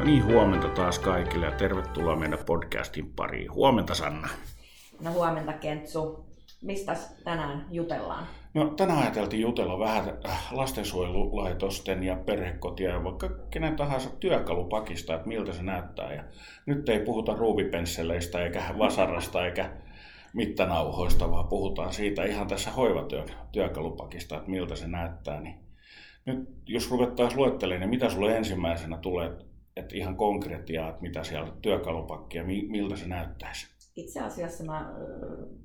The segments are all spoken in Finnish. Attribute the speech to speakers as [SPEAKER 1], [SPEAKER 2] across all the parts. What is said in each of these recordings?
[SPEAKER 1] No niin, huomenta taas kaikille ja tervetuloa meidän podcastin pariin. Huomenta Sanna.
[SPEAKER 2] No huomenta Kentsu. Mistä tänään jutellaan?
[SPEAKER 1] No tänään ajateltiin jutella vähän äh, lastensuojelulaitosten ja perhekotia ja vaikka kenen tahansa työkalupakista, että miltä se näyttää. Ja nyt ei puhuta ruuvipensseleistä eikä vasarasta eikä mittanauhoista, vaan puhutaan siitä ihan tässä hoivatyön työkalupakista, että miltä se näyttää. Niin nyt jos ruvettaisiin luettelemaan, niin mitä sulle ensimmäisenä tulee, että ihan konkretiaa, että mitä siellä työkalupakkia, miltä se näyttäisi?
[SPEAKER 2] Itse asiassa mä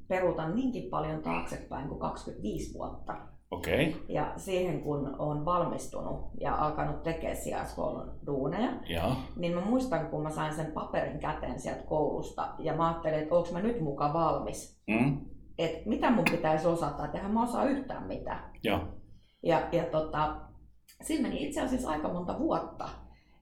[SPEAKER 2] peruutan niinkin paljon taaksepäin kuin 25 vuotta.
[SPEAKER 1] Okei. Okay.
[SPEAKER 2] Ja siihen kun on valmistunut ja alkanut tekemään sijaishuollon duuneja,
[SPEAKER 1] ja.
[SPEAKER 2] niin mä muistan, kun mä sain sen paperin käteen sieltä koulusta ja mä ajattelin, että onko mä nyt mukaan valmis.
[SPEAKER 1] Mm.
[SPEAKER 2] Että mitä mun pitäisi osata, että eihän mä osaa yhtään mitään.
[SPEAKER 1] Ja,
[SPEAKER 2] ja, ja tota, siinä meni itse asiassa aika monta vuotta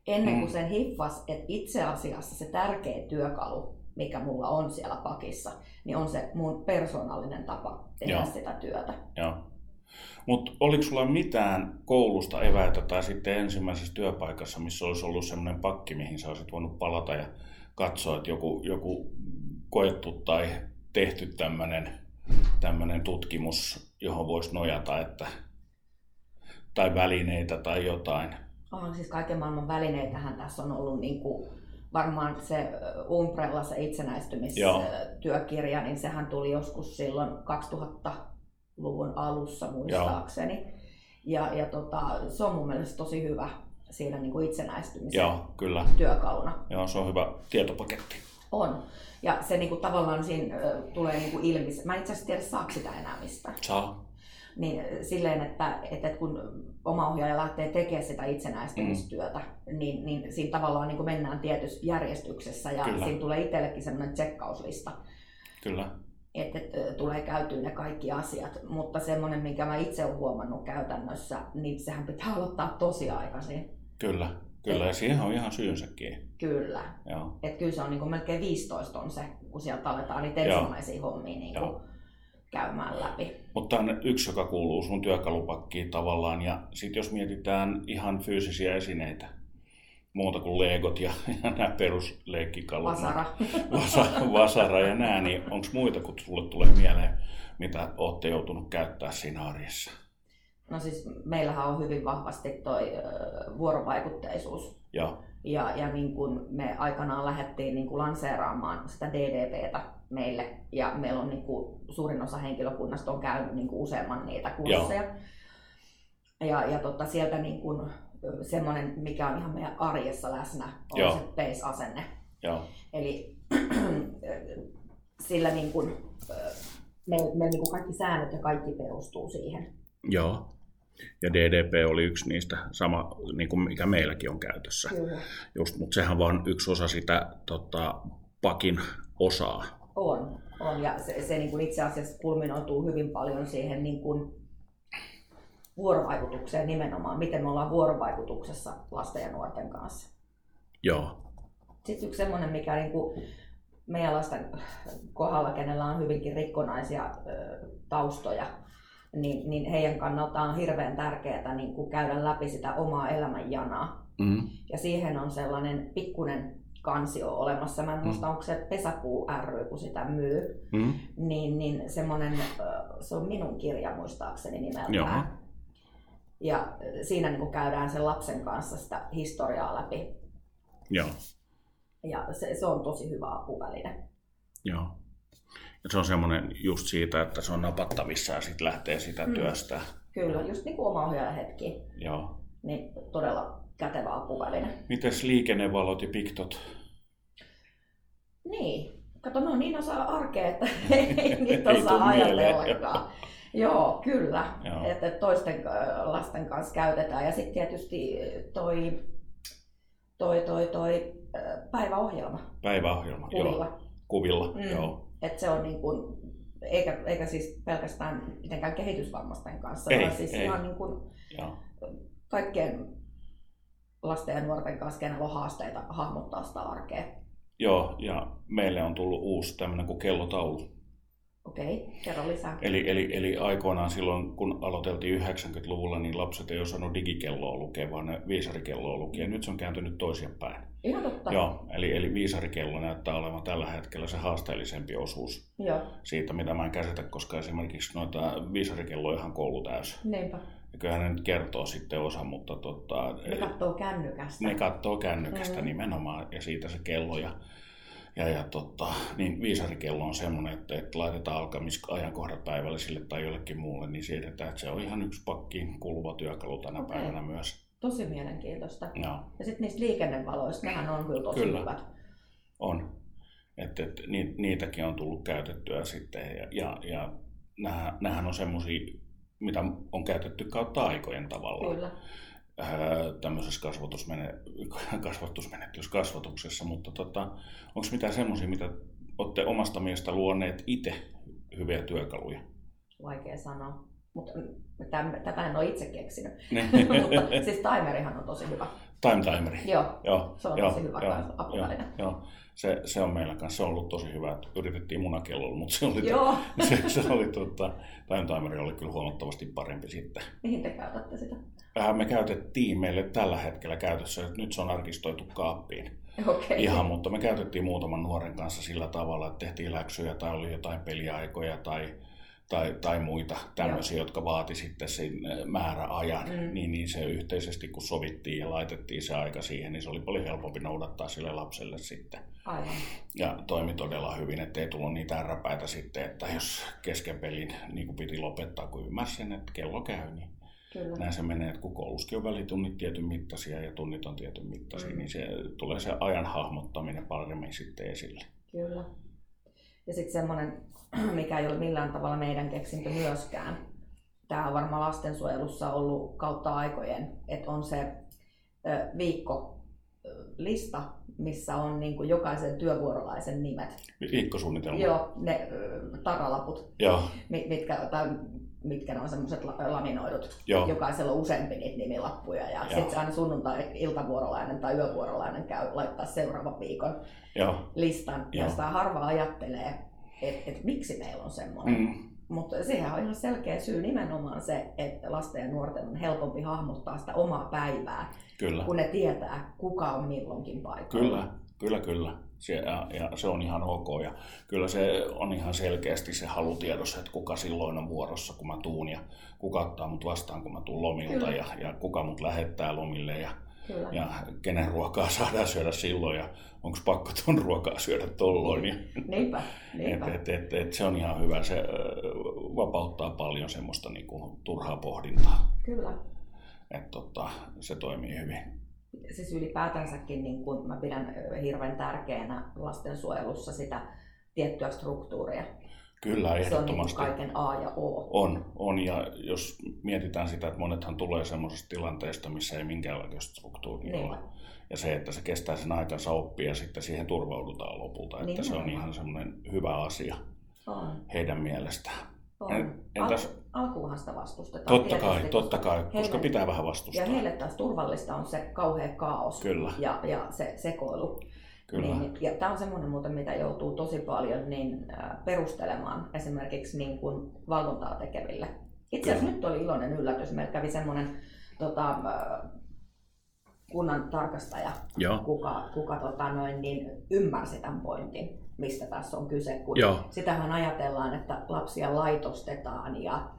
[SPEAKER 2] ennen kuin mm. sen hiffas, että itse asiassa se tärkeä työkalu, mikä mulla on siellä pakissa, niin on se mun persoonallinen tapa tehdä Joo. sitä työtä.
[SPEAKER 1] Joo. Mutta oliko sulla mitään koulusta eväitä tai sitten ensimmäisessä työpaikassa, missä olisi ollut sellainen pakki, mihin sä olisit voinut palata ja katsoa, että joku, joku koettu tai tehty tämmöinen tutkimus, johon voisi nojata, että, tai välineitä tai jotain?
[SPEAKER 2] Oh, siis kaiken maailman välineitähän tässä on ollut niin kuin varmaan se Umbrella, se itsenäistymistyökirja, niin sehän tuli joskus silloin 2000-luvun alussa muistaakseni. Joo. Ja, ja tota, se on mun mielestä tosi hyvä siinä niin kuin itsenäistymisen
[SPEAKER 1] Joo, kyllä.
[SPEAKER 2] työkaluna.
[SPEAKER 1] Joo, se on hyvä tietopaketti.
[SPEAKER 2] On. Ja se niin kuin, tavallaan siinä tulee niin kuin ilmi. Mä en itse asiassa tiedä, saako sitä enää mistä.
[SPEAKER 1] Saa
[SPEAKER 2] niin silleen, että, että kun oma ohjaaja lähtee tekemään sitä itsenäistymistyötä, mm. niin, niin siinä tavallaan niin mennään tietyssä järjestyksessä ja Kyllä. siinä tulee itsellekin semmoinen tsekkauslista.
[SPEAKER 1] Kyllä.
[SPEAKER 2] Että, tulee käytyä ne kaikki asiat, mutta semmoinen, minkä mä itse olen huomannut käytännössä, niin sehän pitää aloittaa tosi aikaisin.
[SPEAKER 1] Kyllä, kyllä, ja siihen on ihan syynsäkin.
[SPEAKER 2] Kyllä.
[SPEAKER 1] Joo.
[SPEAKER 2] Että kyllä se on niin kuin melkein 15 on se, kun sieltä aletaan niitä ensimmäisiä hommia niin kuin käymään läpi.
[SPEAKER 1] Mutta tämä on yksi, joka kuuluu sun työkalupakkiin tavallaan. Ja sitten jos mietitään ihan fyysisiä esineitä, muuta kuin legot ja, ja nämä perusleikkikalut.
[SPEAKER 2] Vasara.
[SPEAKER 1] Vasa, vasara ja nämä, niin onko muita, kun sulle tulee mieleen, mitä olette joutunut käyttää siinä arjessa?
[SPEAKER 2] No siis meillähän on hyvin vahvasti tuo vuorovaikutteisuus.
[SPEAKER 1] Joo.
[SPEAKER 2] Ja, ja niin kun me aikanaan lähdettiin niin kuin lanseeraamaan sitä DDPtä meille, ja meillä on niin kuin, suurin osa henkilökunnasta on käynyt niin useamman niitä kursseja. Joo. Ja, ja tota, sieltä niin kuin, semmoinen, mikä on ihan meidän arjessa läsnä, on Joo. se pace-asenne.
[SPEAKER 1] Joo.
[SPEAKER 2] Eli sillä niin kuin, meillä me, niin kaikki säännöt ja kaikki perustuu siihen.
[SPEAKER 1] Joo. Ja DDP oli yksi niistä, sama niin kuin mikä meilläkin on käytössä.
[SPEAKER 2] Kyllä.
[SPEAKER 1] Just, mutta sehän vaan yksi osa sitä tota, pakin osaa.
[SPEAKER 2] On, on. ja se, se niin kuin itse asiassa kulminoituu hyvin paljon siihen niin kuin vuorovaikutukseen nimenomaan, miten me ollaan vuorovaikutuksessa lasten ja nuorten kanssa.
[SPEAKER 1] Joo.
[SPEAKER 2] Sitten yksi semmoinen, mikä niin kuin meidän lasten kohdalla, kenellä on hyvinkin rikkonaisia ö, taustoja, niin, niin heidän kannaltaan on hirveän tärkeää niin kuin käydä läpi sitä omaa elämänjanaa.
[SPEAKER 1] Mm.
[SPEAKER 2] Ja siihen on sellainen pikkunen kansio olemassa. Mä en mm. muista, onko se Pesäpuu ry, kun sitä myy.
[SPEAKER 1] Mm.
[SPEAKER 2] Niin, niin semmoinen, se on minun kirja muistaakseni nimeltään. Joo. Ja siinä niin kuin käydään sen lapsen kanssa sitä historiaa läpi.
[SPEAKER 1] Joo.
[SPEAKER 2] Ja se, se on tosi hyvä apuväline.
[SPEAKER 1] Joo. Ja se on semmoinen just siitä, että se on napattavissa ja sitten lähtee sitä mm. työstä.
[SPEAKER 2] Kyllä, just niin kuin oma hetki.
[SPEAKER 1] Joo.
[SPEAKER 2] Niin todella kätevä apuväline.
[SPEAKER 1] Mites liikennevalot ja piktot?
[SPEAKER 2] Niin, kato, ne on niin osa arkea, että ei niitä osaa ajatellakaan. Joo, kyllä. Joo. Että toisten lasten kanssa käytetään. Ja sitten tietysti toi, toi, toi, toi päiväohjelma.
[SPEAKER 1] Päiväohjelma,
[SPEAKER 2] Kuvilla.
[SPEAKER 1] joo. Kuvilla, mm. joo.
[SPEAKER 2] Että se on niin kuin, eikä, eikä siis pelkästään mitenkään kehitysvammaisten kanssa,
[SPEAKER 1] ei,
[SPEAKER 2] vaan siis
[SPEAKER 1] ei.
[SPEAKER 2] ihan niin kuin kaikkien lasten ja nuorten kanssa, kenellä on haasteita hahmottaa sitä arkea.
[SPEAKER 1] Joo, ja meille on tullut uusi tämmöinen kuin kellotaulu.
[SPEAKER 2] Okei, okay, kerro lisää.
[SPEAKER 1] Eli, eli, eli aikoinaan silloin, kun aloiteltiin 90-luvulla, niin lapset ei osannut digikelloa lukea, vaan ne viisarikelloa lukea. Nyt se on kääntynyt toisinpäin.
[SPEAKER 2] Ihan totta.
[SPEAKER 1] Joo, eli, eli viisarikello näyttää olevan tällä hetkellä se haasteellisempi osuus
[SPEAKER 2] Joo.
[SPEAKER 1] siitä, mitä mä en käsitä, koska esimerkiksi noita viisarikelloja ihan koulutäys.
[SPEAKER 2] Niinpä.
[SPEAKER 1] Ja kyllähän ne nyt kertoo sitten osa, mutta tota,
[SPEAKER 2] Ne katsoo kännykästä.
[SPEAKER 1] ne katsoo kännykästä
[SPEAKER 2] Mm.
[SPEAKER 1] nimenomaan ja siitä se kello. Ja, ja, ja tota, niin viisarikello on semmoinen, että, että laitetaan alkamisajankohdat päivällisille tai jollekin muulle, niin siirretään, että se on ihan yksi pakkiin kuuluva työkalu tänä
[SPEAKER 2] Okei.
[SPEAKER 1] päivänä myös.
[SPEAKER 2] Tosi mielenkiintoista.
[SPEAKER 1] Joo.
[SPEAKER 2] Ja sitten niistä liikennevaloista, nehän on kyllä tosi
[SPEAKER 1] Kyllä.
[SPEAKER 2] hyvät.
[SPEAKER 1] On. Että et, ni, niitäkin on tullut käytettyä sitten ja, ja, ja nämähän, nämähän on semmoisia, mitä on käytetty kautta aikojen tavallaan
[SPEAKER 2] Kyllä.
[SPEAKER 1] ää, tämmöisessä kasvatusmene, kasvatuksessa, mutta tota, onko mitään semmoisia, mitä olette omasta mielestä luoneet itse hyviä työkaluja?
[SPEAKER 2] Vaikea sanoa. Mutta tätä en ole itse keksinyt.
[SPEAKER 1] Niin.
[SPEAKER 2] Mutta siis timerihan on tosi hyvä.
[SPEAKER 1] Time timeri.
[SPEAKER 2] Joo,
[SPEAKER 1] Joo,
[SPEAKER 2] se on
[SPEAKER 1] joo,
[SPEAKER 2] tosi hyvä
[SPEAKER 1] joo,
[SPEAKER 2] apuväline.
[SPEAKER 1] Joo, joo. Se, se on meillä kanssa, se on ollut tosi hyvä. että Yritettiin munakellolla, mutta se oli,
[SPEAKER 2] Joo.
[SPEAKER 1] se, se oli tota, time timeri oli kyllä huomattavasti parempi sitten.
[SPEAKER 2] Mihin te käytätte sitä?
[SPEAKER 1] Äh, me käytettiin meille tällä hetkellä käytössä, että nyt se on arkistoitu kaappiin.
[SPEAKER 2] Okei.
[SPEAKER 1] Ihan, mutta me käytettiin muutaman nuoren kanssa sillä tavalla, että tehtiin läksyjä tai oli jotain peliaikoja tai, tai, tai muita tämmöisiä, jotka vaati sitten sen äh, määräajan.
[SPEAKER 2] Mm.
[SPEAKER 1] Niin, niin se yhteisesti kun sovittiin ja laitettiin se aika siihen, niin se oli paljon helpompi noudattaa sille lapselle sitten.
[SPEAKER 2] Aivan.
[SPEAKER 1] Ja toimi todella hyvin, ettei tullut niitä ärräpäitä sitten, että jos kesken pelin niin kuin piti lopettaa, kun ymmärsi sen, että kello käy, niin
[SPEAKER 2] Kyllä.
[SPEAKER 1] näin se menee, että kun koulussakin on välitunnit tietyn mittaisia ja tunnit on tietyn mittaisia,
[SPEAKER 2] Mm.
[SPEAKER 1] niin se tulee se ajan hahmottaminen paremmin sitten esille.
[SPEAKER 2] Kyllä. Ja sitten semmoinen, mikä ei ole millään tavalla meidän keksintö myöskään. Tämä on varmaan lastensuojelussa ollut kautta aikojen, että on se viikko lista, missä on niin kuin jokaisen työvuorolaisen nimet.
[SPEAKER 1] Viikkosuunnitelma.
[SPEAKER 2] Joo, ne ö, takalaput,
[SPEAKER 1] Joo,
[SPEAKER 2] mi- mitkä, tai mitkä ne on semmoiset laminoidut.
[SPEAKER 1] joo,
[SPEAKER 2] Jokaisella on useampi niitä nimilappuja ja sitten aina sunnuntai-iltavuorolainen tai yövuorolainen käy laittaa seuraavan viikon
[SPEAKER 1] joo.
[SPEAKER 2] listan,
[SPEAKER 1] Joo.
[SPEAKER 2] ja sitä harva ajattelee, että et miksi meillä on semmoinen. Mm.
[SPEAKER 1] Mm,
[SPEAKER 2] Mutta siihen on ihan selkeä syy nimenomaan se, että lasten ja nuorten on helpompi hahmottaa sitä omaa päivää,
[SPEAKER 1] kyllä,
[SPEAKER 2] kun ne tietää, kuka on milloinkin paikalla.
[SPEAKER 1] kyllä, kyllä, kyllä. Se, ja, ja se on ihan ok. Ja kyllä se on ihan selkeästi se halutiedossa, että kuka silloin on vuorossa, kun mä tuun ja kuka ottaa mut vastaan, kun mä tuun lomilta
[SPEAKER 2] Kyllä.
[SPEAKER 1] ja, ja kuka mut lähettää lomille ja,
[SPEAKER 2] Kyllä.
[SPEAKER 1] ja kenen ruokaa saadaan syödä silloin ja onko pakko ton ruokaa syödä tolloin. Ja,
[SPEAKER 2] Niinpä, niinpä.
[SPEAKER 1] et, et, et, et, se on ihan hyvä, se vapauttaa paljon semmoista niinku, turhaa pohdintaa.
[SPEAKER 2] Kyllä.
[SPEAKER 1] Et, tota, se toimii hyvin.
[SPEAKER 2] Siis ylipäätänsäkin niin kun mä pidän hirveän tärkeänä lastensuojelussa sitä tiettyä struktuuria.
[SPEAKER 1] Kyllä,
[SPEAKER 2] Se on niin
[SPEAKER 1] ehdottomasti.
[SPEAKER 2] kaiken A ja O.
[SPEAKER 1] On, on, ja jos mietitään sitä, että monethan tulee semmoisesta tilanteesta, missä ei minkäänlaista struktuuria
[SPEAKER 2] Niinpä.
[SPEAKER 1] ole. Ja se, että se kestää sen aikansa oppia ja sitten siihen turvaudutaan lopulta, että se on ihan semmoinen hyvä asia
[SPEAKER 2] On.
[SPEAKER 1] heidän mielestään.
[SPEAKER 2] On.
[SPEAKER 1] Entäs-
[SPEAKER 2] Al- alkuunhan sitä vastustetaan.
[SPEAKER 1] Totta kai,
[SPEAKER 2] tietysti,
[SPEAKER 1] totta
[SPEAKER 2] koska
[SPEAKER 1] kai, koska
[SPEAKER 2] heille-
[SPEAKER 1] pitää vähän
[SPEAKER 2] Ja
[SPEAKER 1] vastustaa.
[SPEAKER 2] heille taas turvallista on se kauhea kaos
[SPEAKER 1] Kyllä,
[SPEAKER 2] ja, ja se sekoilu.
[SPEAKER 1] kyllä.
[SPEAKER 2] Niin, ja tämä on semmoinen muuten, mitä joutuu tosi paljon niin, perustelemaan esimerkiksi niin kuin valvontaa tekeville. Itse asiassa nyt oli iloinen yllätys. Meillä kävi semmoinen tota, kunnan tarkastaja,
[SPEAKER 1] Joo,
[SPEAKER 2] kuka, kuka tota, noin, niin ymmärsi tämän pointin, mistä tässä on kyse. Kun
[SPEAKER 1] joo,
[SPEAKER 2] sitähän ajatellaan, että lapsia laitostetaan ja,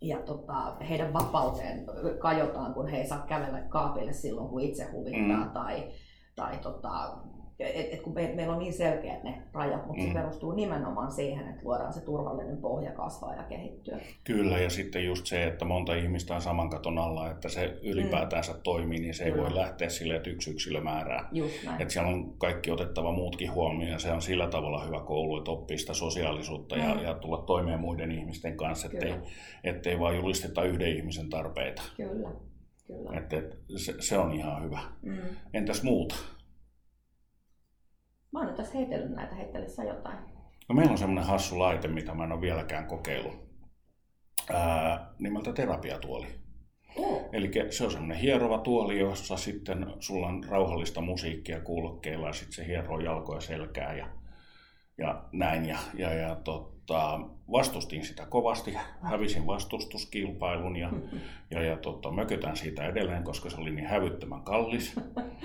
[SPEAKER 2] ja tota, heidän vapauteen kajotaan, kun he ei saa kävellä kaapille silloin, kun itse huvittaa.
[SPEAKER 1] Mm.
[SPEAKER 2] Tai, tai tota, et, et kun me, meillä on niin selkeät ne rajat, mutta mm.
[SPEAKER 1] Mm.
[SPEAKER 2] se perustuu nimenomaan siihen, että luodaan se turvallinen pohja kasvaa ja kehittyä.
[SPEAKER 1] kyllä. Ja sitten just se, että monta ihmistä on saman katon alla, että se ylipäätänsä toimii, niin se ei
[SPEAKER 2] Kyllä.
[SPEAKER 1] voi lähteä sille, että yksi yksilö määrää. Että siellä on kaikki otettava muutkin huomioon ja se on sillä tavalla hyvä koulu, että oppii sitä sosiaalisuutta ja,
[SPEAKER 2] Mm.
[SPEAKER 1] ja tulla toimeen muiden ihmisten kanssa, ettei,
[SPEAKER 2] Kyllä.
[SPEAKER 1] ettei vaan julisteta yhden ihmisen tarpeita.
[SPEAKER 2] Kyllä. Kyllä.
[SPEAKER 1] Et, et, se, se on ihan hyvä.
[SPEAKER 2] Mm.
[SPEAKER 1] Entäs muuta?
[SPEAKER 2] Mä oon nyt tässä heitellyt näitä, heittele sä jotain.
[SPEAKER 1] No meillä on semmoinen hassu laite, mitä mä en ole vieläkään kokeillut, Ää, nimeltä terapiatuoli.
[SPEAKER 2] Oh.
[SPEAKER 1] Eli se on semmoinen hierova tuoli, jossa sitten sulla on rauhallista musiikkia kuulokkeilla ja sitten se hieroo jalkoja selkää ja, ja näin. Ja, ja, ja tota, tota, vastustin sitä kovasti, hävisin vastustuskilpailun ja, ja, ja tota, mökötän siitä edelleen, koska se oli niin hävyttömän kallis.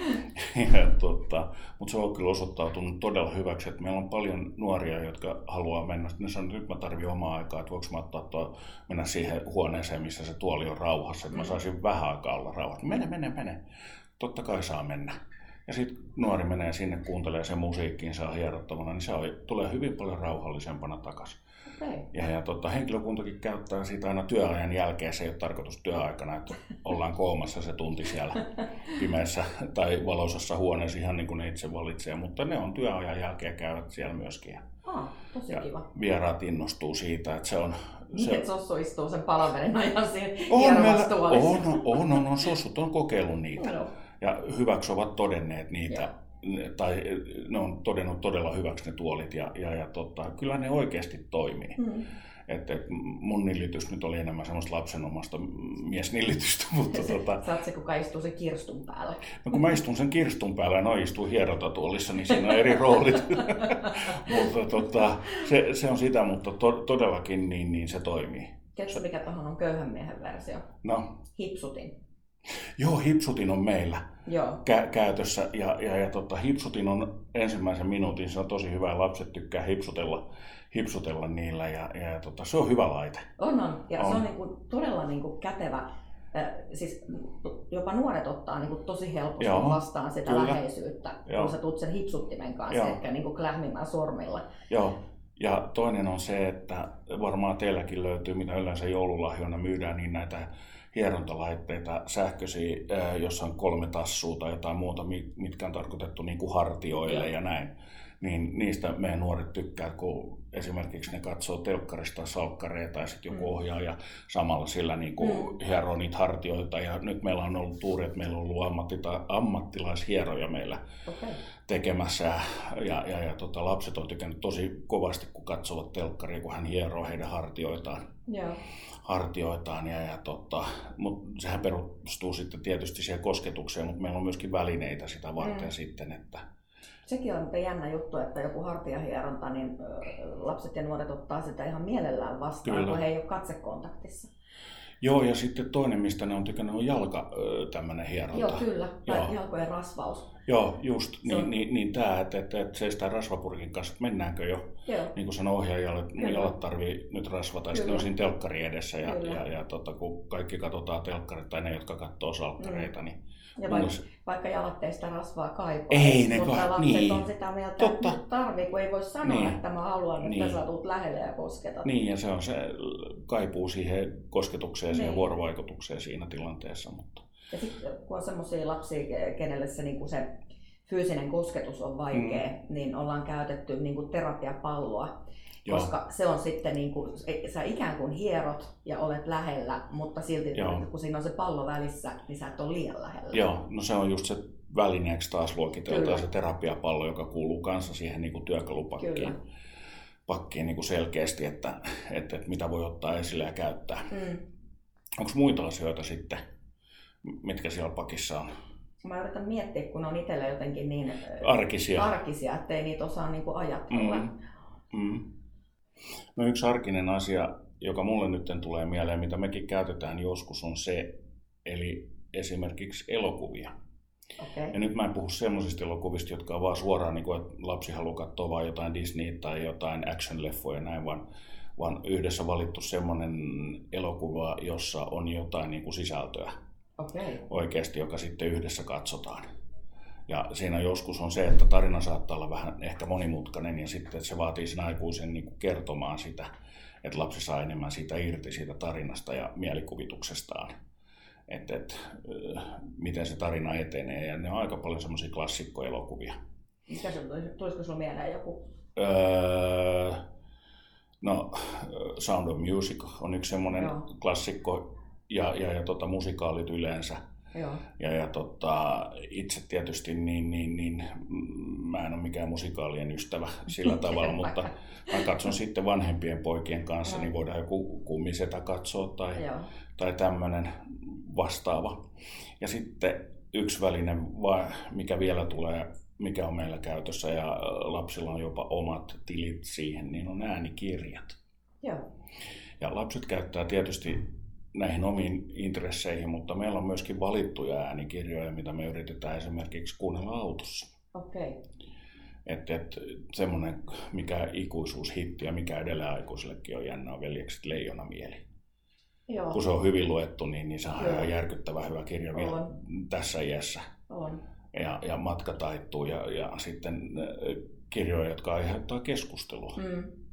[SPEAKER 1] ja, tota, mutta se on kyllä osoittautunut todella hyväksi, että meillä on paljon nuoria, jotka haluaa mennä. Ne sanoo, että nyt mä tarvitsen omaa aikaa, että voiko mä ottaa tuo, mennä siihen huoneeseen, missä se tuoli on rauhassa, että mä saisin vähän aikaa olla rauhassa. Mene, mene, mene. Totta kai saa mennä ja sitten nuori menee sinne, kuuntelee sen musiikkiin, saa hierottavana, niin se on, tulee hyvin paljon rauhallisempana takaisin. Okay. Ja, ja tota, henkilökuntakin käyttää sitä aina työajan jälkeen, se ei ole tarkoitus työaikana, että ollaan koomassa se tunti siellä pimeässä tai valoisessa huoneessa ihan niin kuin ne itse valitsee, mutta ne on työajan jälkeen käyvät siellä myöskin.
[SPEAKER 2] Ah, tosi ja kiva.
[SPEAKER 1] Vieraat innostuu siitä, että se on...
[SPEAKER 2] Se... että Sossu istuu sen palaverin ajan siinä
[SPEAKER 1] on, meillä, on, on, on, on, Sossut on kokeillut niitä. No ja hyväksi ovat todenneet niitä, ja. tai ne on todennut todella hyväksi ne tuolit, ja, ja, ja tota, kyllä ne oikeasti toimii. Mm. Et, et mun nillitys nyt oli enemmän semmoista lapsenomasta miesnillitystä. Mutta tota...
[SPEAKER 2] Sä oot se, kuka istuu sen kirstun päällä.
[SPEAKER 1] No kun mä istun sen kirstun päällä ja no istuu hierotatuolissa, niin siinä on eri roolit. mutta tota, se, se, on sitä, mutta to, todellakin niin, niin se toimii.
[SPEAKER 2] Tiedätkö mikä tuohon on köyhän miehen versio?
[SPEAKER 1] No.
[SPEAKER 2] Hipsutin.
[SPEAKER 1] Joo, hipsutin on meillä Joo. Kä- käytössä ja, ja, ja tota, hipsutin on ensimmäisen minuutin, se on tosi hyvä, lapset tykkää hipsutella, hipsutella niillä ja, ja, tota, se on hyvä laite.
[SPEAKER 2] On, on. ja on. se on niin kuin, todella niin kuin kätevä. Siis jopa nuoret ottaa niin kuin tosi helposti Joo, vastaan sitä kyllä. läheisyyttä, Joo. kun sä tuut sen hipsuttimen kanssa, Joo. ehkä niin kuin klähmimään sormilla.
[SPEAKER 1] Joo, ja toinen on se, että varmaan teilläkin löytyy, mitä yleensä joululahjoina myydään, niin näitä hierontalaitteita, sähköisiä, jossa on kolme tassua tai jotain muuta, mitkä on tarkoitettu niin kuin hartioille ja, ja näin. Niin niistä meidän nuoret tykkää, kun esimerkiksi ne katsoo telkkarista salkkareita tai sitten joku mm. ohjaaja samalla sillä niin kuin mm. hieroo niitä hartioita. Ja nyt meillä on ollut tuuri, että meillä on ollut ammattita, ammattilaishieroja meillä okay. tekemässä. Ja, ja, ja tota, lapset on tykännyt tosi kovasti, kun katsovat telkkaria, kun hän hieroo heidän hartioitaan.
[SPEAKER 2] Joo
[SPEAKER 1] hartioitaan. Ja, ja tota, mutta sehän perustuu sitten tietysti siihen kosketukseen, mutta meillä on myöskin välineitä sitä varten mm. sitten, että
[SPEAKER 2] Sekin on jännä juttu, että joku hartiahieronta, niin lapset ja nuoret ottaa sitä ihan mielellään vastaan, Kyllä. kun he ei ole katsekontaktissa.
[SPEAKER 1] Joo, ja sitten toinen, mistä ne on tykännyt, on jalka tämmöinen hieronta.
[SPEAKER 2] Joo, kyllä. Tai Joo. jalkojen rasvaus.
[SPEAKER 1] Joo, just. Niin, on... niin, niin tämä, että, että, että seistään rasvapurkin kanssa, että mennäänkö jo. Joo. Niin kuin sanoi ohjaajalle, että mun jalat tarvii nyt rasvata. Ja sitten on siinä telkkari edessä. Ja, ja, ja tota, kun kaikki katsotaan telkkarit, tai ne, jotka katsoo salkkareita, mm. niin
[SPEAKER 2] ja vaikka, Mulla... vaikka jalat ei sitä rasvaa kaipaa.
[SPEAKER 1] Ei ne
[SPEAKER 2] Mutta lapset niin. on sitä mieltä, Totta. että tarvii, kun ei voi sanoa, niin. että mä haluan, niin. että sä tulet lähelle ja kosketat.
[SPEAKER 1] Niin, ja se on se kaipuu siihen kosketukseen ja niin. vuorovaikutukseen siinä tilanteessa. Mutta...
[SPEAKER 2] Ja sitten kun on sellaisia lapsia, kenelle se, niin kuin se fyysinen kosketus on vaikea, mm. niin ollaan käytetty niin kuin terapiapalloa Joo. koska se on sitten niin kuin, sä ikään kuin hierot ja olet lähellä, mutta silti Joo. kun siinä on se pallo välissä, niin sä et ole liian lähellä.
[SPEAKER 1] Joo, no se on just se välineeksi taas luokiteltaan se terapiapallo, joka kuuluu kanssa siihen niin kuin työkalupakkiin. Kyllä. Pakkiin niin kuin selkeästi, että, että, että, mitä voi ottaa esille ja käyttää. Mm. Onko muita asioita sitten, mitkä siellä pakissa on?
[SPEAKER 2] Mä yritän miettiä, kun on itsellä jotenkin niin
[SPEAKER 1] arkisia,
[SPEAKER 2] arkisia ettei niitä osaa niin kuin ajatella. Mm. Mm.
[SPEAKER 1] No yksi arkinen asia, joka mulle nyt tulee mieleen, mitä mekin käytetään joskus, on se, eli esimerkiksi elokuvia. Okay. Ja nyt mä en puhu semmoisista elokuvista, jotka on vaan suoraan, niin kuin, että lapsi haluaa katsoa vain jotain Disney tai jotain action-leffoja näin, vaan, vaan yhdessä valittu semmoinen elokuva, jossa on jotain niin kuin sisältöä
[SPEAKER 2] okay.
[SPEAKER 1] oikeasti, joka sitten yhdessä katsotaan. Ja siinä joskus on se, että tarina saattaa olla vähän ehkä monimutkainen ja sitten se vaatii sen aikuisen niin kuin kertomaan sitä, että lapsi saa enemmän siitä irti siitä tarinasta ja mielikuvituksestaan. Että et, miten se tarina etenee. Ja ne on aika paljon semmoisia klassikkoelokuvia.
[SPEAKER 2] Mikä se tulisiko sinulla mieleen joku?
[SPEAKER 1] Öö, no, Sound of Music on yksi semmoinen klassikko ja, ja, ja tota, musikaalit yleensä –
[SPEAKER 2] Joo.
[SPEAKER 1] Ja, ja tota, itse tietysti niin, niin, niin, mä en ole mikään musikaalien ystävä sillä tavalla, mutta mä katson sitten vanhempien poikien kanssa, Joo. niin voidaan joku kummisetä katsoa tai, tai tämmöinen vastaava. Ja sitten yksi väline, mikä vielä tulee mikä on meillä käytössä ja lapsilla on jopa omat tilit siihen, niin on äänikirjat.
[SPEAKER 2] Joo.
[SPEAKER 1] Ja lapset käyttää tietysti näihin omiin intresseihin, mutta meillä on myöskin valittuja äänikirjoja, mitä me yritetään esimerkiksi kuunnella autossa.
[SPEAKER 2] Okei. Okay.
[SPEAKER 1] Että et, semmoinen, mikä ikuisuushitti ja mikä edelleen aikuisillekin on jännä, on veljekset Leijonamieli.
[SPEAKER 2] Joo.
[SPEAKER 1] Kun se on hyvin luettu, niin, niin se on ihan järkyttävän hyvä kirja on. vielä tässä iässä.
[SPEAKER 2] On.
[SPEAKER 1] Ja, ja matka taittuu ja, ja sitten kirjoja, jotka aiheuttaa keskustelua.
[SPEAKER 2] Mm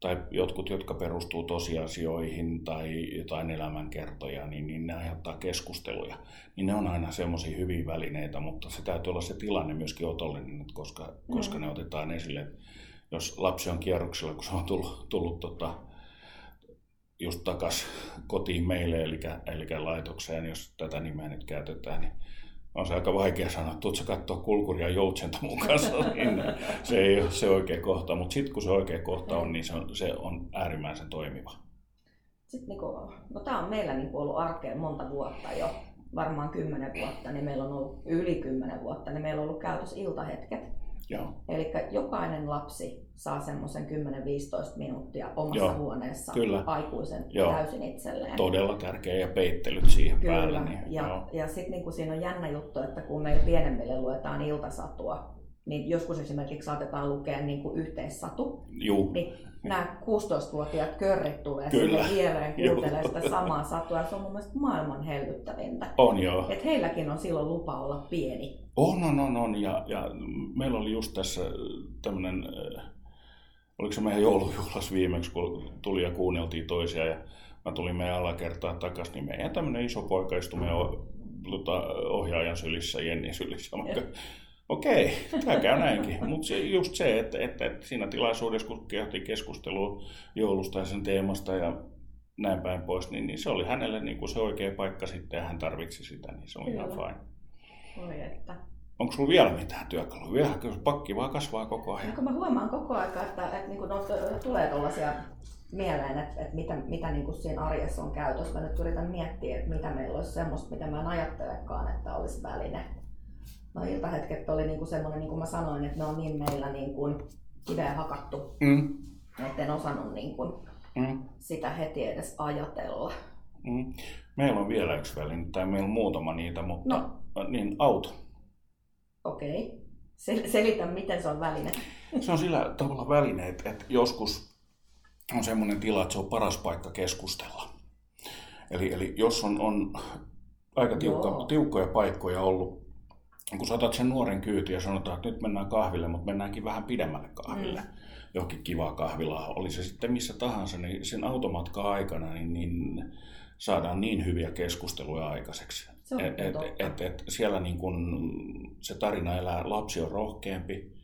[SPEAKER 1] tai jotkut, jotka perustuu tosiasioihin tai jotain elämänkertoja, niin, niin ne aiheuttaa keskusteluja. Niin ne on aina semmoisia hyviä välineitä, mutta se täytyy olla se tilanne myöskin otollinen, että koska, mm. koska ne otetaan esille. Jos lapsi on kierroksella, kun se on tullut, tullut tota, just takas kotiin meille, eli, eli laitokseen, jos tätä nimeä nyt käytetään, niin on se aika vaikea sanoa, että tuutko katsoa kulkuria joutsenta mun kanssa, niin se ei ole se oikea kohta. Mutta sitten kun se oikea kohta on, niin se on, se on äärimmäisen toimiva.
[SPEAKER 2] Sitten niin kuin, no tämä on meillä niin ollut arkeen monta vuotta jo, varmaan kymmenen vuotta, niin meillä on ollut yli kymmenen vuotta, niin meillä on ollut käytössä iltahetket. Eli jokainen lapsi saa semmoisen 10-15 minuuttia omassa Joo. huoneessa Kyllä. aikuisen Joo. täysin itselleen.
[SPEAKER 1] Todella tärkeä ja peittelyt siihen Kyllä. päälle. Niin,
[SPEAKER 2] ja, ja sitten niin siinä on jännä juttu, että kun meillä pienemmille luetaan iltasatua, niin joskus esimerkiksi saatetaan lukea niin kuin yhteissatu,
[SPEAKER 1] Juu.
[SPEAKER 2] niin nämä 16-vuotiaat körrit tulee Kyllä. sinne viereen kuuntelemaan sitä samaa satua. Se on mun mielestä maailman hellyttävintä.
[SPEAKER 1] On joo.
[SPEAKER 2] Et heilläkin on silloin lupa olla pieni.
[SPEAKER 1] On, on, on, on. Ja, ja meillä oli just tässä tämmöinen, äh, oliko se meidän joulujuhlas viimeksi, kun tuli ja kuunneltiin toisia ja mä tulin meidän alakertaa takaisin, niin meidän tämmöinen iso poika istui meidän tota, ohjaajan sylissä, Jenni sylissä. Okei, tämä käy näinkin. Mutta se, just se, että, että, että siinä tilaisuudessa, kun käytiin keskustelua joulusta ja sen teemasta ja näin päin pois, niin, niin se oli hänelle niin kuin se oikea paikka sitten ja hän tarvitsi sitä, niin se on Kyllä. ihan fine.
[SPEAKER 2] Oi että.
[SPEAKER 1] Onko sulla vielä mitään työkaluja? Vielä pakki vaan kasvaa koko ajan.
[SPEAKER 2] Onko mä huomaan koko ajan, että, että, että niin kuin tulee tuollaisia mieleen, että, että mitä, mitä niin kuin siinä arjessa on käytössä. Mä nyt yritän miettiä, että mitä meillä olisi semmoista, mitä mä en ajattelekaan, että olisi väline no iltahetket oli niinku semmoinen, niin kuin mä sanoin, että ne on niin meillä niin kuin kiveen hakattu,
[SPEAKER 1] mm.
[SPEAKER 2] että en osannut niin kuin mm. sitä heti edes ajatella.
[SPEAKER 1] Mm. Meillä on vielä yksi väline, tai meillä on muutama niitä, mutta no. niin auto.
[SPEAKER 2] Okei. Okay. Sel- selitä, miten se on väline.
[SPEAKER 1] Se on sillä tavalla väline, että, että joskus on semmoinen tila, että se on paras paikka keskustella. Eli, eli jos on, on aika tiukka, tiukkoja paikkoja ollut kun saatat sen nuoren kyyti ja sanotaan, että nyt mennään kahville, mutta mennäänkin vähän pidemmälle kahville, mm. johonkin kivaa kahvilaa, oli se sitten missä tahansa, niin sen automatka aikana niin, niin saadaan niin hyviä keskusteluja aikaiseksi.
[SPEAKER 2] et, et,
[SPEAKER 1] et, et siellä niin kun se tarina elää, lapsi on rohkeampi,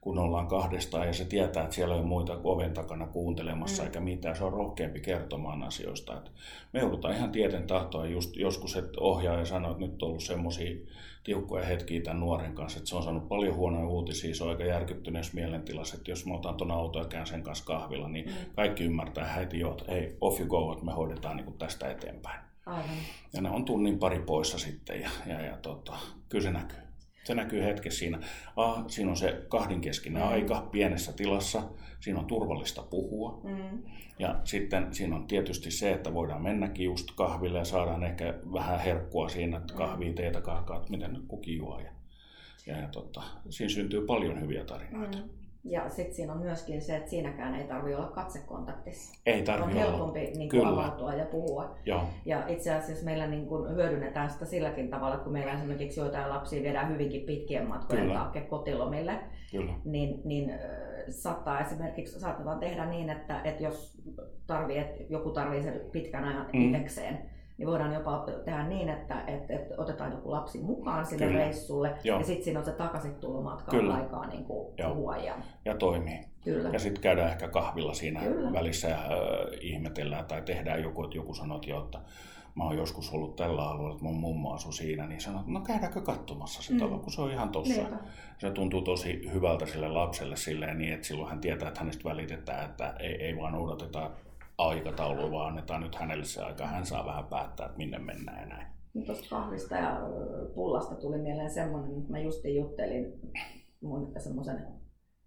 [SPEAKER 1] kun ollaan kahdestaan ja se tietää, että siellä ei ole muita oven takana kuuntelemassa mm. eikä mitään. Se on rohkeampi kertomaan asioista. Et me joudutaan ihan tieten tahtoa just joskus, että ohjaaja sanoo, että nyt on ollut semmoisia tiukkoja hetkiä tämän nuoren kanssa, että se on saanut paljon huonoja uutisia, se on aika järkyttyneessä mielentilassa, että jos mä otan tuon auton ja käyn sen kanssa kahvilla, niin mm. kaikki ymmärtää heti jo, että hei, off you go, että me hoidetaan niin tästä eteenpäin.
[SPEAKER 2] Aivan.
[SPEAKER 1] Ja ne on tunnin pari poissa sitten ja, ja, ja tota, kyllä se näkyy. Se näkyy hetkessä siinä. Ah, siinä on se kahdinkeskinen mm. aika pienessä tilassa, siinä on turvallista puhua.
[SPEAKER 2] Mm.
[SPEAKER 1] Ja sitten siinä on tietysti se, että voidaan mennäkin just kahville ja saadaan ehkä vähän herkkua siinä, että kahvia, teetä, kahkaa, miten kukin juo. Ja, ja, ja tota, siinä syntyy paljon hyviä tarinoita. Mm.
[SPEAKER 2] Ja sitten siinä on myöskin se, että siinäkään ei tarvitse olla katsekontaktissa.
[SPEAKER 1] Ei tarvitse
[SPEAKER 2] On helpompi niin kuin avautua ja puhua.
[SPEAKER 1] Joo.
[SPEAKER 2] Ja itse asiassa meillä niin kuin hyödynnetään sitä silläkin tavalla, että kun meillä esimerkiksi joitain lapsia viedään hyvinkin pitkien matkojen taakse kotilomille,
[SPEAKER 1] Kyllä.
[SPEAKER 2] niin, niin saattaa esimerkiksi saatetaan tehdä niin, että, että jos tarvii, että joku tarvii sen pitkän ajan mm. itsekseen, niin voidaan jopa tehdä niin, että, että, että otetaan joku lapsi mukaan sinne Kyllä. reissulle Joo. ja sitten siinä on se takaisin tulomatka aikaa niin kuin puhua. Ja...
[SPEAKER 1] ja toimii.
[SPEAKER 2] Kyllä.
[SPEAKER 1] Ja sitten käydään ehkä kahvilla siinä Kyllä. välissä ja äh, ihmetellään tai tehdään joku, että joku sanoo, että mä oon joskus ollut tällä alueella, että mun mummo asui siinä, niin sanoo, että no käydäänkö katsomassa se mm. talo, kun se on ihan tossa. Niinpä. Se tuntuu tosi hyvältä sille lapselle silleen niin, että silloin hän tietää, että hänestä välitetään, että ei, ei vaan odoteta aikataulua, vaan annetaan nyt hänelle se aika, hän saa vähän päättää, että minne mennään ja näin.
[SPEAKER 2] Tuosta kahvista ja pullasta tuli mieleen semmoinen, että mä justiin juttelin mun semmoisen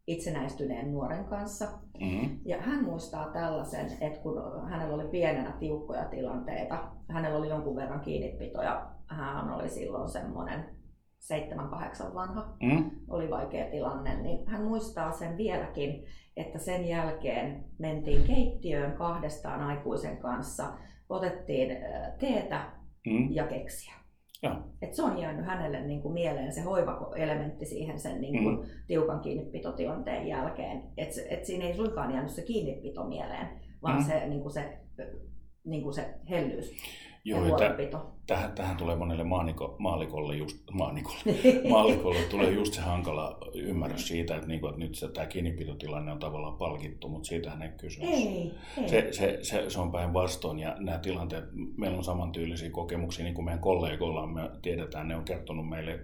[SPEAKER 2] itsenäistyneen nuoren kanssa. Mm-hmm. Ja hän muistaa tällaisen, että kun hänellä oli pienenä tiukkoja tilanteita, hänellä oli jonkun verran kiinnipitoja, hän oli silloin semmoinen 7-8 vanha, mm. oli vaikea tilanne, niin hän muistaa sen vieläkin, että sen jälkeen mentiin keittiöön kahdestaan aikuisen kanssa, otettiin teetä mm. ja keksiä. Et se on jäänyt hänelle niin kuin mieleen se hoivaelementti siihen sen niin kuin mm. tiukan kiinnipitotilanteen jälkeen. Että et siinä ei suinkaan jäänyt se kiinnipito mieleen, vaan mm. se, niin kuin se, niin kuin se hellyys.
[SPEAKER 1] Joo, että tähän, tähän tulee monelle maaniko, maalikolle, just, maanikolle, maalikolle tulee just se hankala ymmärrys siitä, että, niinku, että nyt se, tämä kiinnipitotilanne on tavallaan palkittu, mutta siitähän ei kysymys.
[SPEAKER 2] Ei, ei.
[SPEAKER 1] Se, se, se, se on päinvastoin ja nämä tilanteet, meillä on samantyyllisiä kokemuksia, niin kuin meidän kollegoilla me tiedetään, ne on kertonut meille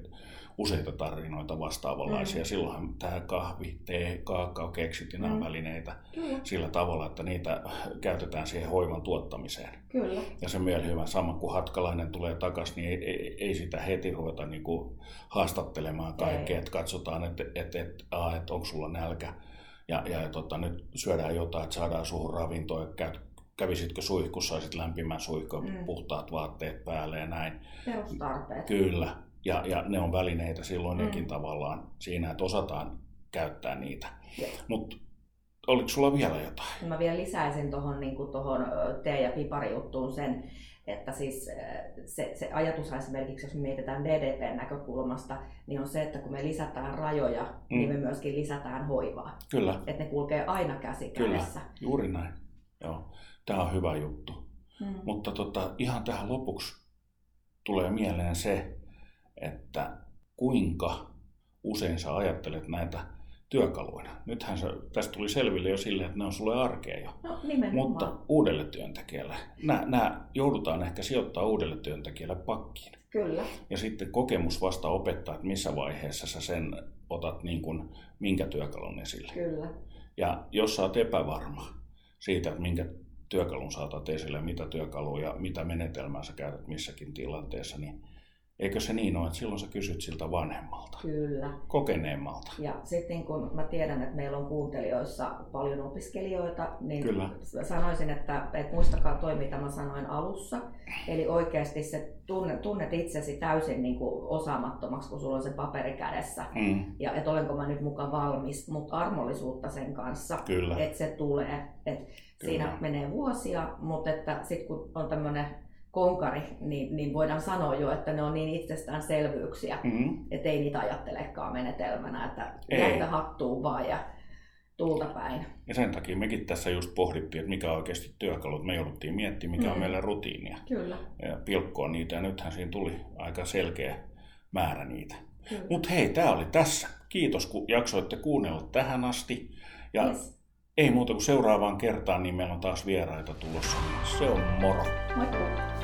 [SPEAKER 1] useita tarinoita vastaavanlaisia. Mm. Silloinhan tämä kahvi, tee, kaakao, keksit ja nämä mm. välineitä Kyllä. sillä tavalla, että niitä käytetään siihen hoivan tuottamiseen.
[SPEAKER 2] Kyllä.
[SPEAKER 1] Ja se mieli hyvä sama, kun hatkalainen tulee takaisin, niin ei, ei, ei sitä heti ruveta niin kuin haastattelemaan kaikkea, että katsotaan, että, että, että, että, että onko sulla nälkä ja, ja, tota, nyt syödään jotain, että saadaan suhun ravintoa, että kävisitkö suihkussa, saisit lämpimän suihkun, mm. puhtaat vaatteet päälle ja näin.
[SPEAKER 2] Perustarpeet.
[SPEAKER 1] Kyllä. Ja, ja ne on välineitä silloin mm. nekin tavallaan siinä, että osataan käyttää niitä. Mutta oliko sulla vielä jotain?
[SPEAKER 2] Mä vielä lisäisin tuohon niin tohon tee- ja piparijuttuun sen, että siis se, se ajatus esimerkiksi, jos me mietitään DDP-näkökulmasta, niin on se, että kun me lisätään rajoja, mm. niin me myöskin lisätään hoivaa.
[SPEAKER 1] Kyllä.
[SPEAKER 2] Että ne kulkee aina käsi
[SPEAKER 1] Kyllä, kädessä. juuri näin. Joo. Tämä on hyvä juttu. Mm. Mutta tota, ihan tähän lopuksi tulee mieleen se, että kuinka usein sä ajattelet näitä työkaluina. Nythän se, tästä tuli selville jo sille, että ne on sulle arkea jo.
[SPEAKER 2] No,
[SPEAKER 1] Mutta uudelle työntekijälle, nämä, nämä joudutaan ehkä sijoittaa uudelle työntekijälle pakkiin.
[SPEAKER 2] Kyllä.
[SPEAKER 1] Ja sitten kokemus vasta opettaa, että missä vaiheessa sä sen otat niin kuin, minkä työkalun esille.
[SPEAKER 2] Kyllä.
[SPEAKER 1] Ja jos sä oot epävarma siitä, että minkä työkalun saatat esille, mitä työkaluja, mitä menetelmää sä käytät missäkin tilanteessa, niin Eikö se niin ole, että silloin sä kysyt siltä vanhemmalta?
[SPEAKER 2] Kyllä.
[SPEAKER 1] Kokeneemmalta.
[SPEAKER 2] Ja sitten kun mä tiedän, että meillä on kuuntelijoissa paljon opiskelijoita, niin Kyllä. sanoisin, että, että muistakaa toi, mitä mä sanoin alussa. Eli oikeasti se tunnet, tunnet itsesi täysin niin kuin osaamattomaksi, kun sulla on se paperi kädessä. Mm. Ja että olenko mä nyt mukaan valmis, mutta armollisuutta sen kanssa,
[SPEAKER 1] Kyllä.
[SPEAKER 2] että se tulee. Että siinä menee vuosia, mutta että sitten kun on tämmöinen konkari, niin, niin voidaan sanoa jo, että ne on niin itsestäänselvyyksiä, mm-hmm. että ei niitä ajattelekaan menetelmänä, että jäitä hattuu vaan ja tulta päin.
[SPEAKER 1] Ja sen takia mekin tässä just pohdittiin, että mikä on oikeasti työkalut. Me jouduttiin miettimään, mikä mm. on meillä rutiinia.
[SPEAKER 2] Kyllä.
[SPEAKER 1] Ja pilkkoa niitä, ja nythän siinä tuli aika selkeä määrä niitä. Mutta hei, tämä oli tässä. Kiitos, kun jaksoitte kuunnella tähän asti. Ja yes. ei muuta kuin seuraavaan kertaan, niin meillä on taas vieraita tulossa. Se on moro.
[SPEAKER 2] Moikka.